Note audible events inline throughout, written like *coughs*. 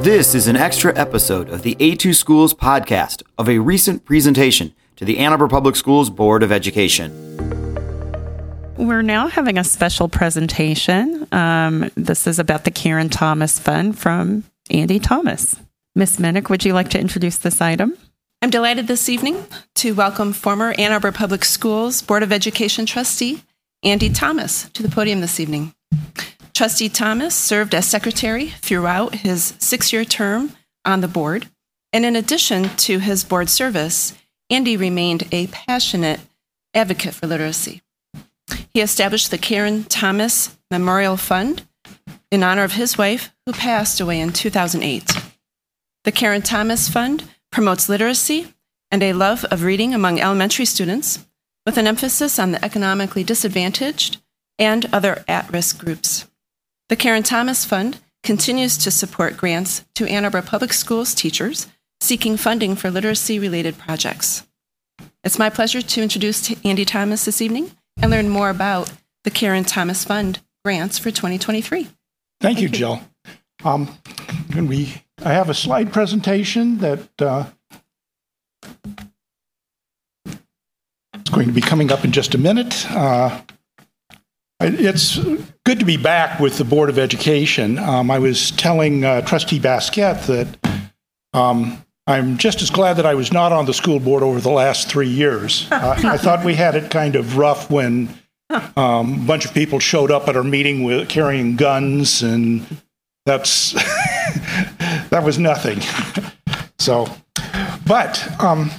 This is an extra episode of the A2 Schools podcast of a recent presentation to the Ann Arbor Public Schools Board of Education. We're now having a special presentation. Um, this is about the Karen Thomas Fund from Andy Thomas. Miss Minnick, would you like to introduce this item? I'm delighted this evening to welcome former Ann Arbor Public Schools Board of Education trustee Andy Thomas to the podium this evening. Trustee Thomas served as secretary throughout his six year term on the board, and in addition to his board service, Andy remained a passionate advocate for literacy. He established the Karen Thomas Memorial Fund in honor of his wife, who passed away in 2008. The Karen Thomas Fund promotes literacy and a love of reading among elementary students, with an emphasis on the economically disadvantaged and other at risk groups. The Karen Thomas Fund continues to support grants to Ann Arbor Public Schools teachers seeking funding for literacy related projects. It's my pleasure to introduce Andy Thomas this evening and learn more about the Karen Thomas Fund grants for 2023. Thank, Thank you, you, Jill. Um, we, I have a slide presentation that uh, is going to be coming up in just a minute. Uh, it's good to be back with the Board of Education. Um, I was telling uh, Trustee Basquette that um, I'm just as glad that I was not on the school board over the last three years. *laughs* Uh, I thought we had it kind of rough when um, a bunch of people showed up at our meeting with carrying guns, and that's *laughs* that was nothing. *laughs* so, but um,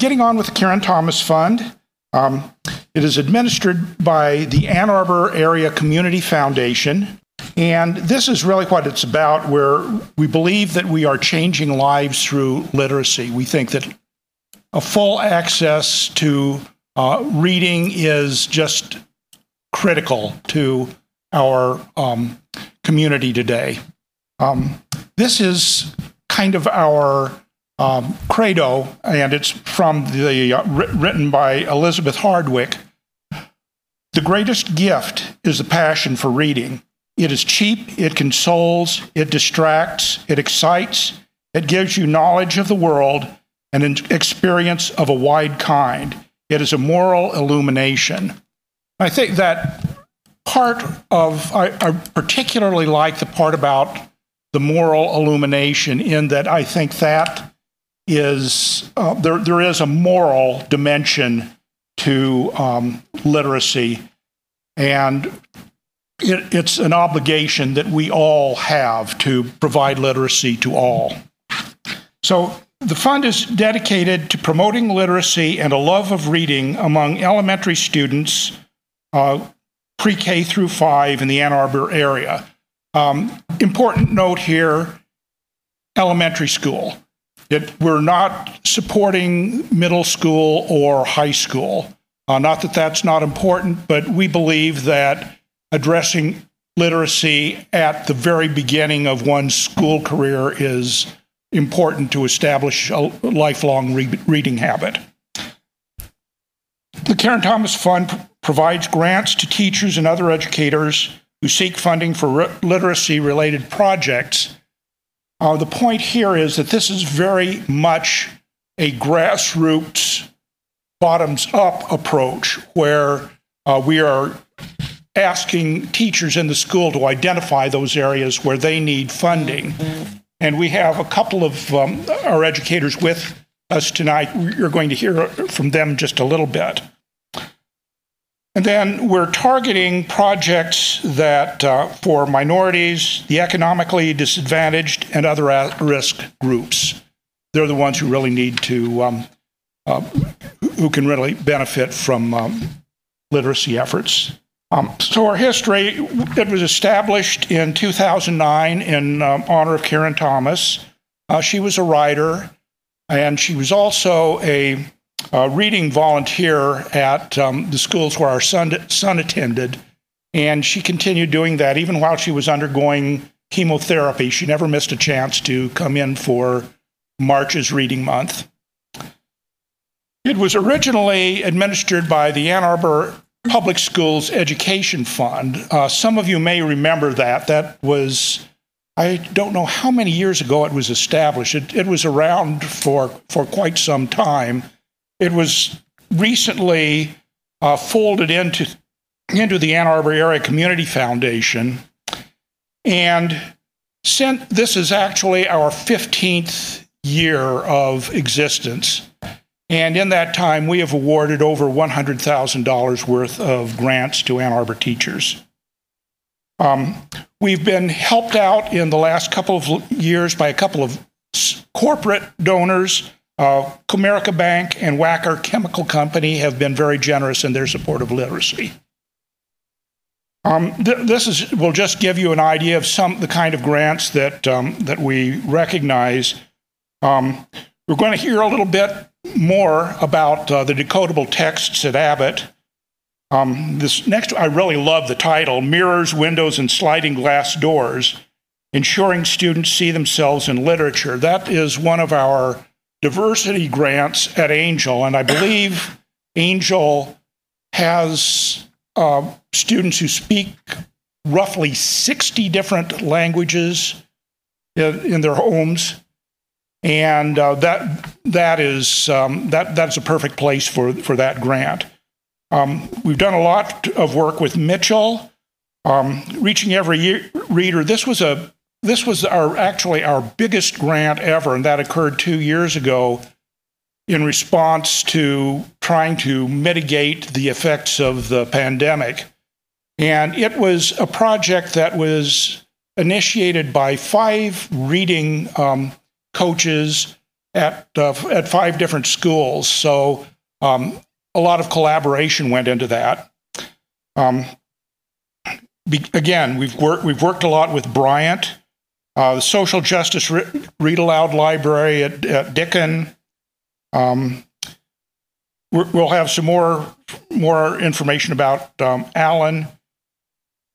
getting on with the Karen Thomas Fund. Um, it is administered by the Ann Arbor Area Community Foundation. And this is really what it's about, where we believe that we are changing lives through literacy. We think that a full access to uh, reading is just critical to our um, community today. Um, this is kind of our um, credo, and it's from the uh, written by Elizabeth Hardwick. The greatest gift is the passion for reading. It is cheap, it consoles, it distracts, it excites, it gives you knowledge of the world and an experience of a wide kind. It is a moral illumination. I think that part of, I, I particularly like the part about the moral illumination, in that I think that is uh, there, there is a moral dimension to um, literacy, and it, it's an obligation that we all have to provide literacy to all. So, the fund is dedicated to promoting literacy and a love of reading among elementary students, uh, pre K through five in the Ann Arbor area. Um, important note here elementary school that we're not supporting middle school or high school. Uh, not that that's not important, but we believe that addressing literacy at the very beginning of one's school career is important to establish a lifelong re- reading habit. The Karen Thomas Fund provides grants to teachers and other educators who seek funding for re- literacy related projects uh, the point here is that this is very much a grassroots, bottoms up approach where uh, we are asking teachers in the school to identify those areas where they need funding. And we have a couple of um, our educators with us tonight. You're going to hear from them just a little bit. And then we're targeting projects that uh, for minorities, the economically disadvantaged, and other at risk groups. They're the ones who really need to, um, uh, who can really benefit from um, literacy efforts. Um, so our history, it was established in 2009 in um, honor of Karen Thomas. Uh, she was a writer, and she was also a uh, reading volunteer at um, the schools where our son, son attended. And she continued doing that even while she was undergoing chemotherapy. She never missed a chance to come in for March's Reading Month. It was originally administered by the Ann Arbor Public Schools Education Fund. Uh, some of you may remember that. That was I don't know how many years ago it was established. It, it was around for, for quite some time. It was recently uh, folded into, into the Ann Arbor Area Community Foundation. And since, this is actually our 15th year of existence. And in that time, we have awarded over $100,000 worth of grants to Ann Arbor teachers. Um, we've been helped out in the last couple of years by a couple of corporate donors. Uh, Comerica Bank and Wacker Chemical Company have been very generous in their support of literacy. Um, th- this is will just give you an idea of some the kind of grants that um, that we recognize. Um, we're going to hear a little bit more about uh, the decodable texts at Abbott. Um, this next, I really love the title Mirrors, Windows, and Sliding Glass Doors Ensuring Students See Themselves in Literature. That is one of our diversity grants at Angell, and I believe Angell has uh, students who speak roughly 60 different languages in, in their homes. And uh, that that is um, that that's a perfect place for for that grant. Um, we've done a lot of work with Mitchell, um, reaching every year, reader. This was a this was our actually our biggest grant ever, and that occurred two years ago in response to trying to mitigate the effects of the pandemic. And it was a project that was initiated by five reading um, coaches at uh, at five different schools. So um, a lot of collaboration went into that. Um, be, again, we've worked we've worked a lot with Bryant, uh, the Social Justice Re- Read Aloud Library at, at Dicken. Um, we'll have some more more information about um, Allen.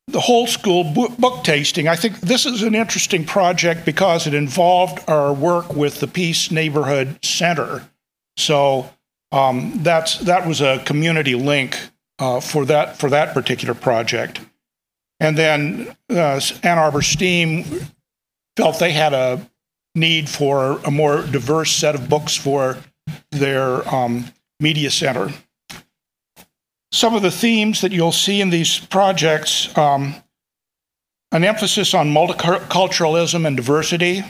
The whole school book, book tasting. I think this is an interesting project because it involved our work with the Peace Neighborhood Center. So um, that's that was a community link uh, for that for that particular project. And then uh, Ann Arbor STEAM felt they had a need for a more diverse set of books for their um, media center. Some of the themes that you'll see in these projects um, an emphasis on multiculturalism and diversity,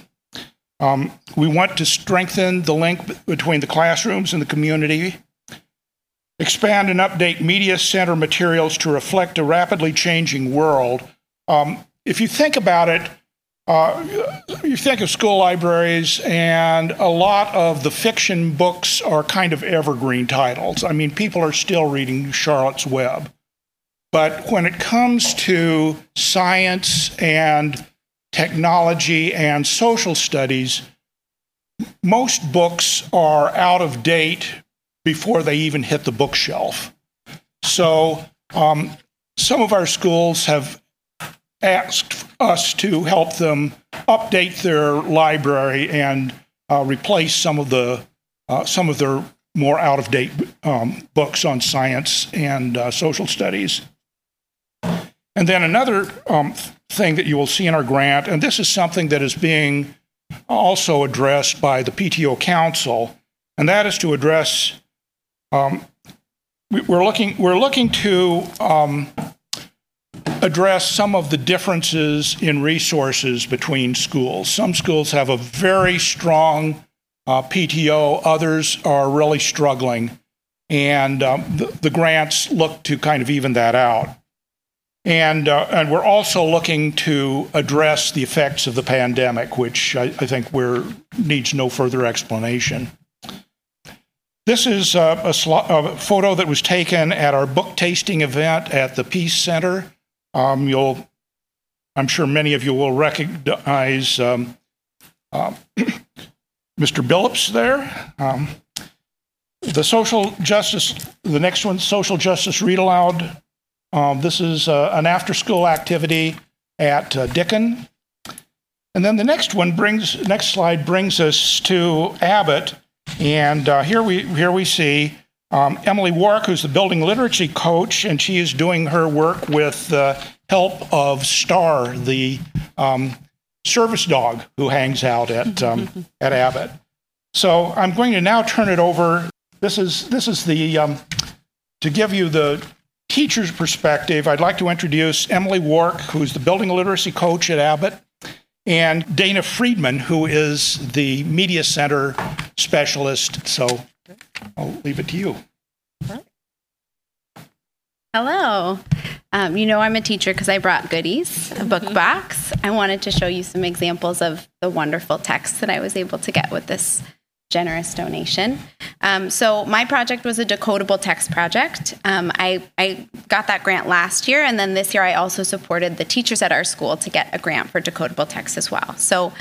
um, we want to strengthen the link between the classrooms and the community, expand and update media center materials to reflect a rapidly changing world. Um, if you think about it, uh, you think of school libraries, and a lot of the fiction books are kind of evergreen titles. I mean, people are still reading Charlotte's Web. But when it comes to science and technology, and social studies, most books are out of date before they even hit the bookshelf. So, um, some of our schools have asked us to help them update their library and uh, replace some of the uh, some of their more out of date um, books on science and uh, social studies. And then another um, thing that you will see in our grant, and this is something that is being also addressed by the PTO Council, and that is to address. Um, we're looking. We're looking to um, address some of the differences in resources between schools. Some schools have a very strong uh, PTO. Others are really struggling, and um, the, the grants look to kind of even that out. And, uh, and we're also looking to address the effects of the pandemic, which I, I think we're, needs no further explanation. This is a, a, a, photo that was taken at our book tasting event at the Peace Center. Um, you'll, I'm sure many of you will recognize um, *coughs* uh, Mr. Billups there. Um, the social justice, the next one, social justice read aloud um, this is uh, an after school activity at uh, Dicken. And then the next one brings, next slide brings us to Abbott. And uh, here, we, here we see um, Emily Warwick, who's the building literacy coach, and she is doing her work with the help of STAR, the um, service dog who hangs out at *laughs* um, at Abbott. So I'm going to now turn it over. This is this is the um, to give you the teacher's perspective. I'd like to introduce Emily Wark, who's the building literacy coach at Abbott, and Dana Friedman, who is the media center specialist. So I'll leave it to you. Hello. Um, you know I'm a teacher because I brought goodies, a book box. I wanted to show you some examples of the wonderful texts that I was able to get with this generous donation. Um, so my project was a decodable text project. Um, I, I got that grant last year, and then this year I also supported the teachers at our school to get a grant for decodable text as well. So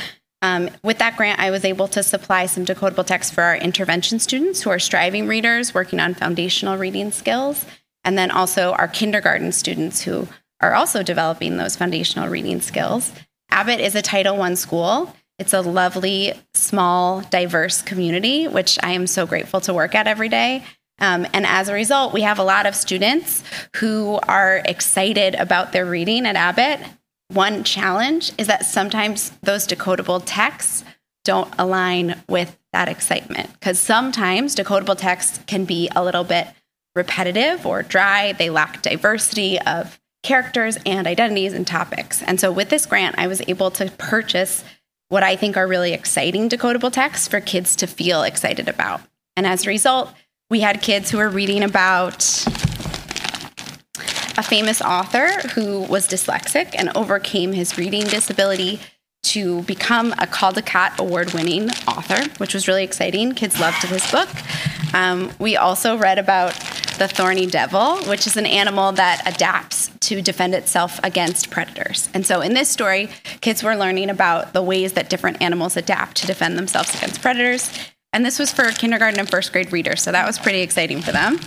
um, with that grant, I was able to supply some decodable text for our intervention students who are striving readers working on foundational reading skills and then also our kindergarten students who are also developing those foundational reading skills. Abbott is a Title I school. It's a lovely, small, diverse community, which I am so grateful to work at every day. Um, and as a result, we have a lot of students who are excited about their reading at Abbott. One challenge is that sometimes those decodable texts don't align with that excitement because sometimes decodable texts can be a little bit repetitive or dry. They lack diversity of characters and identities and topics. And so with this grant, I was able to purchase what I think are really exciting decodable texts for kids to feel excited about. And as a result, we had kids who were reading about a famous author who was dyslexic and overcame his reading disability to become a Caldecott award winning author, which was really exciting. Kids loved this book. Um, we also read about the thorny devil, which is an animal that adapts to defend itself against predators. And so in this story, kids were learning about the ways that different animals adapt to defend themselves against predators. And this was for kindergarten and first grade readers, so that was pretty exciting for them.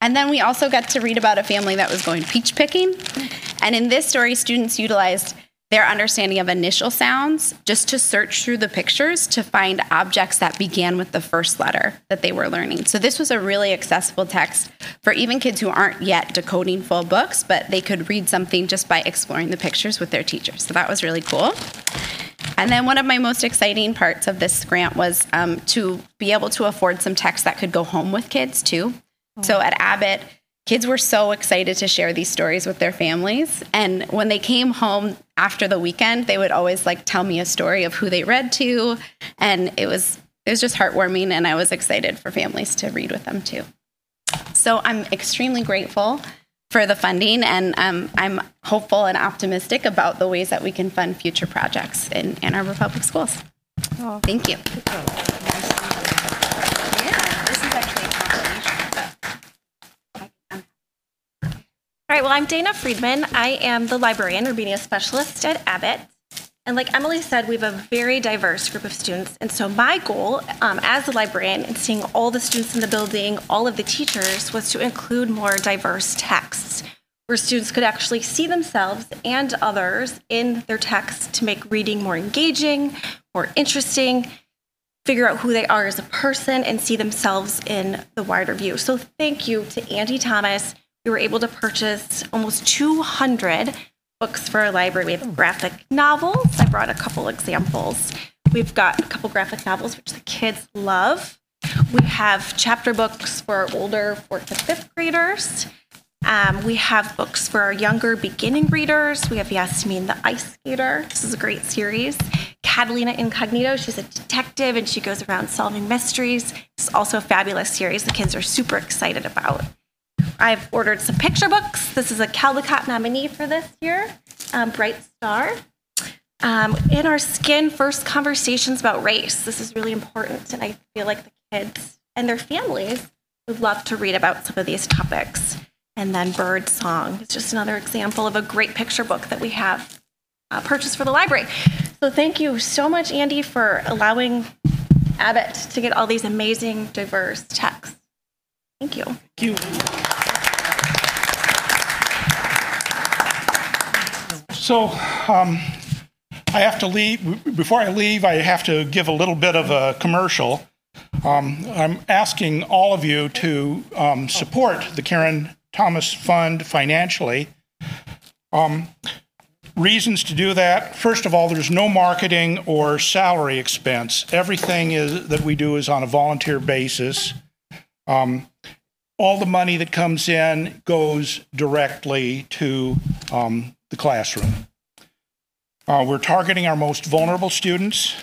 And then we also got to read about a family that was going peach picking. And in this story, students utilized their understanding of initial sounds just to search through the pictures to find objects that began with the first letter that they were learning. So this was a really accessible text for even kids who aren't yet decoding full books, but they could read something just by exploring the pictures with their teachers. So that was really cool. And then one of my most exciting parts of this grant was um, to be able to afford some texts that could go home with kids too. So at Abbott, kids were so excited to share these stories with their families. And when they came home after the weekend they would always like tell me a story of who they read to. And it was it was just heartwarming and i was excited for families to read with them too. So i'm extremely grateful for the funding and um, i'm hopeful and optimistic about the ways that we can fund future projects in ann arbor public schools. Oh. thank you All right, well, I'm Dana Friedman. I am the librarian or media specialist at Abbott. And like Emily said, we have a very diverse group of students. And so my goal um, as a librarian and seeing all the students in the building, all of the teachers, was to include more diverse texts where students could actually see themselves and others in their texts to make reading more engaging, more interesting, figure out who they are as a person, and see themselves in the wider view. So thank you to Andy Thomas we were able to purchase almost 200 books for our library. We have graphic novels. I brought a couple examples. We've got a couple graphic novels, which the kids love. We have chapter books for our older fourth and fifth graders. Um, we have books for our younger beginning readers. We have Yasmin the Ice Skater. This is a great series. Catalina Incognito. She's a detective and she goes around solving mysteries. It's also a fabulous series the kids are super excited about. I've ordered some picture books. This is a Caldecott nominee for this year, um, Bright Star. Um, in our skin first conversations about race. This is really important, and I feel like the kids and their families would love to read about some of these topics. And then Bird Song is just another example of a great picture book that we have uh, purchased for the library. So thank you so much, Andy, for allowing Abbott to get all these amazing, diverse texts. Thank you. Thank you. So um, I have to leave. Before I leave, I have to give a little bit of a commercial. Um, I'm asking all of you to um, support the Karen Thomas Fund financially. Um, reasons to do that. First of all, there's no marketing or salary expense. Everything is that we do is on a volunteer basis. Um, all the money that comes in goes directly to um, the classroom. Uh, we're targeting our most vulnerable students.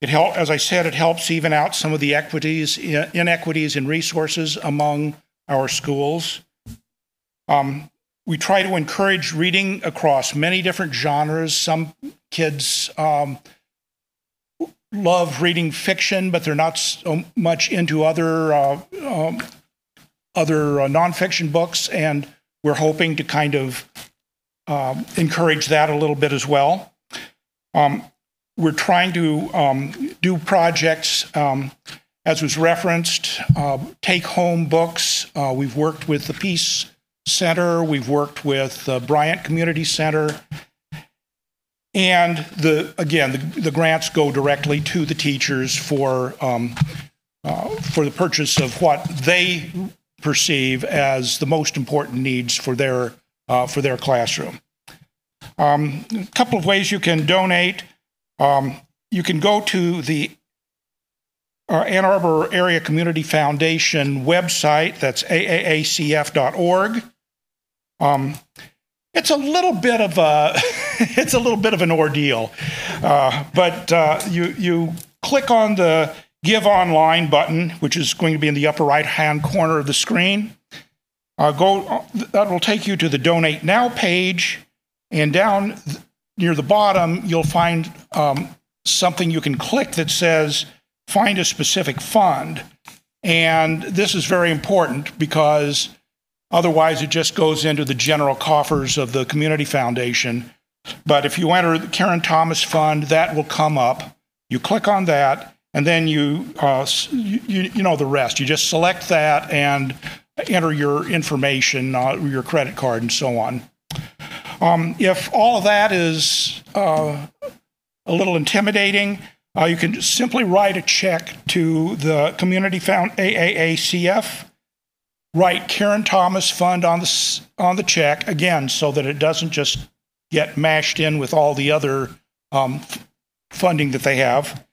It help, as I said, it helps even out some of the equities, inequities in resources among our schools. Um, we try to encourage reading across many different genres. Some kids um, love reading fiction, but they're not so much into other uh, um, other uh, nonfiction books, and we're hoping to kind of um, encourage that a little bit as well. Um, we're trying to um, do projects, um, as was referenced, uh, take home books. Uh, we've worked with the Peace Center, we've worked with the Bryant Community Center. And the again, the, the grants go directly to the teachers for um, uh, for the purchase of what they perceive as the most important needs for their uh, for their classroom. Um, a couple of ways you can donate. Um, you can go to the uh, Ann Arbor Area Community Foundation website. That's aaacf.org. Um, it's a little bit of a *laughs* it's a little bit of an ordeal, uh, but uh, you you click on the Give Online button, which is going to be in the upper right hand corner of the screen. Uh, go that will take you to the Donate Now page, and down near the bottom you'll find um, something you can click that says Find a specific fund. And this is very important because Otherwise, it just goes into the general coffers of the community foundation. But if you enter the Karen Thomas Fund, that will come up. You click on that, and then you, uh, you, you know the rest. You just select that and enter your information, uh, your credit card, and so on. Um, if all of that is uh, a little intimidating, uh, you can simply write a check to the Community Found AAACF write Karen Thomas Fund on the on the check again, so that it doesn't just get mashed in with all the other um, funding that they have,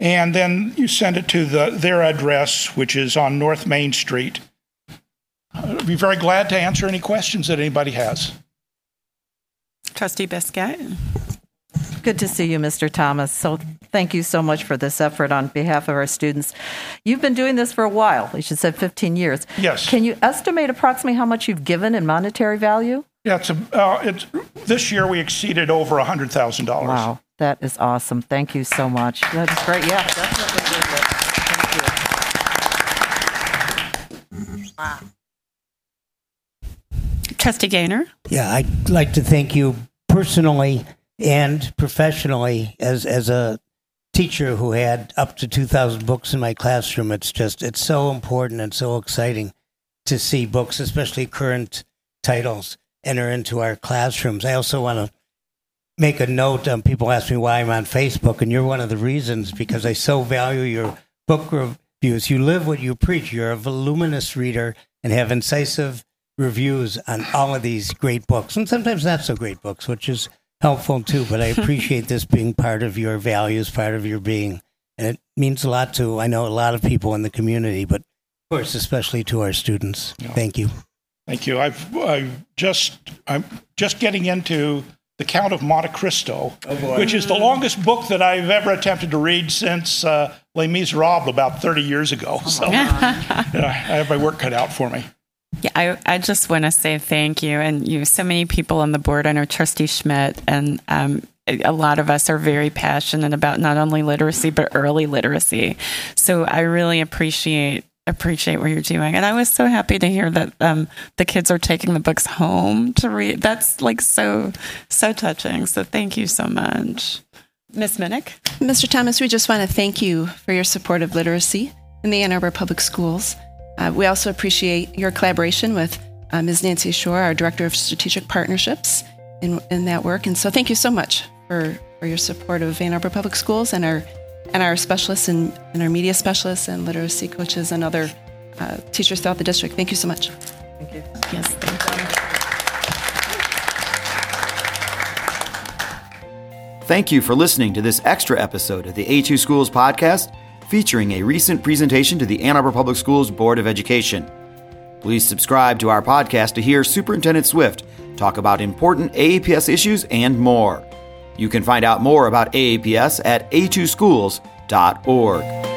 and then you send it to the their address, which is on North Main Street. I'd be very glad to answer any questions that anybody has. Trustee Biscuit. Good to see you, Mr. Thomas. So thank you so much for this effort on behalf of our students. You've been doing this for a while. You should say 15 years. Yes. Can you estimate approximately how much you've given in monetary value? Yeah, it's, a, uh, it's this year we exceeded over $100,000. Wow, that is awesome. Thank you so much. That is great. Yeah, definitely. Thank you. Wow. Trustee Gaynor? Yeah, I'd like to thank you personally and professionally as as a teacher who had up to 2000 books in my classroom. It's just it's so important and so exciting to see books especially current titles enter into our classrooms. I also want to make a note um, people ask me why i'm on facebook and you're one of the reasons because i so value your book reviews you live what you preach. You're a voluminous reader and have incisive reviews on all of these great books and sometimes not so great books which is helpful too. But I appreciate this being part of your values, part of your being, and it means a lot to I know a lot of people in the community, but of course, especially to our students. Yeah. Thank you. Thank you. I've, I've just I'm just getting into the Count of Monte Cristo, oh which is the longest book that I've ever attempted to read since uh, Les Miserables about 30 years ago. So *laughs* yeah, I have my work cut out for me. Yeah, I, I just want to say thank you. And you, so many people on the board. I know Trustee Schmidt and um, a lot of us are very passionate about not only literacy but early literacy. So I really appreciate appreciate what you're doing, and I was so happy to hear that um, the kids are taking the books home to read. That's like so so touching. So thank you so much, Miss Minnick. Mr. Thomas, we just want to thank you for your support of literacy in the Ann Arbor Public Schools. Uh, we also appreciate your collaboration with uh, Ms. Nancy Shore, our Director of Strategic Partnerships, in, in that work. And so thank you so much for, for your support of Ann Arbor Public Schools and our and our specialists and, and our media specialists and literacy coaches and other uh, teachers throughout the district. Thank you so much. Thank you. Yes, thank you. Thank you for listening to this extra episode of the A2 Schools podcast featuring a recent presentation to the Ann Arbor Public Schools Board of Education. Please subscribe to our podcast to hear Superintendent Swift talk about important AAPS issues and more. You can find out more about AAPS at a2schools.org.